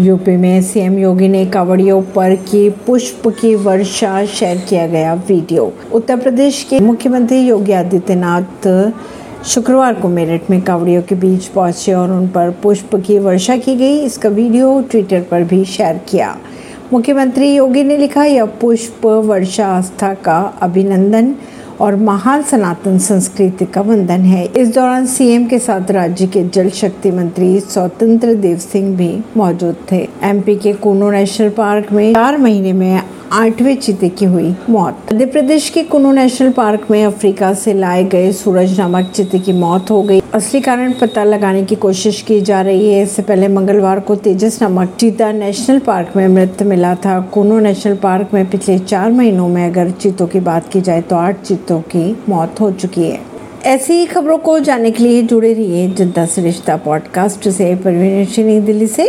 UP में CM योगी ने कावड़ियों पर की पुष्प की वर्षा शेयर किया गया वीडियो। उत्तर प्रदेश के मुख्यमंत्री योगी आदित्यनाथ शुक्रवार को मेरठ में कावड़ियों के बीच पहुँचे और उन पर पुष्प की वर्षा की गई। इसका वीडियो ट्विटर पर भी शेयर किया। मुख्यमंत्री योगी ने लिखा, यह पुष्प वर्षा आस्था का अभिनंदन और महान सनातन संस्कृति का वंदन है। इस दौरान सीएम के साथ राज्य के जल शक्ति मंत्री स्वतंत्र देव सिंह भी मौजूद थे। एमपी के कोनो नेशनल पार्क में चार महीने में आठवें चीते की हुई मौत। मध्य प्रदेश के कुनु नेशनल पार्क में अफ्रीका से लाए गए सूरज नामक चीते की मौत हो गई। असली कारण पता लगाने की कोशिश की जा रही है। इससे पहले मंगलवार को तेजस नामक चीता नेशनल पार्क में मृत मिला था। कुनु नेशनल पार्क में पिछले चार महीनों में अगर चीतों की बात की जाए तो आठ चीतों की मौत हो चुकी है। ऐसी ही खबरों को जानने के लिए जुड़े रहिए जनता से रिश्ता पॉडकास्ट से। परवीन दिल्ली से।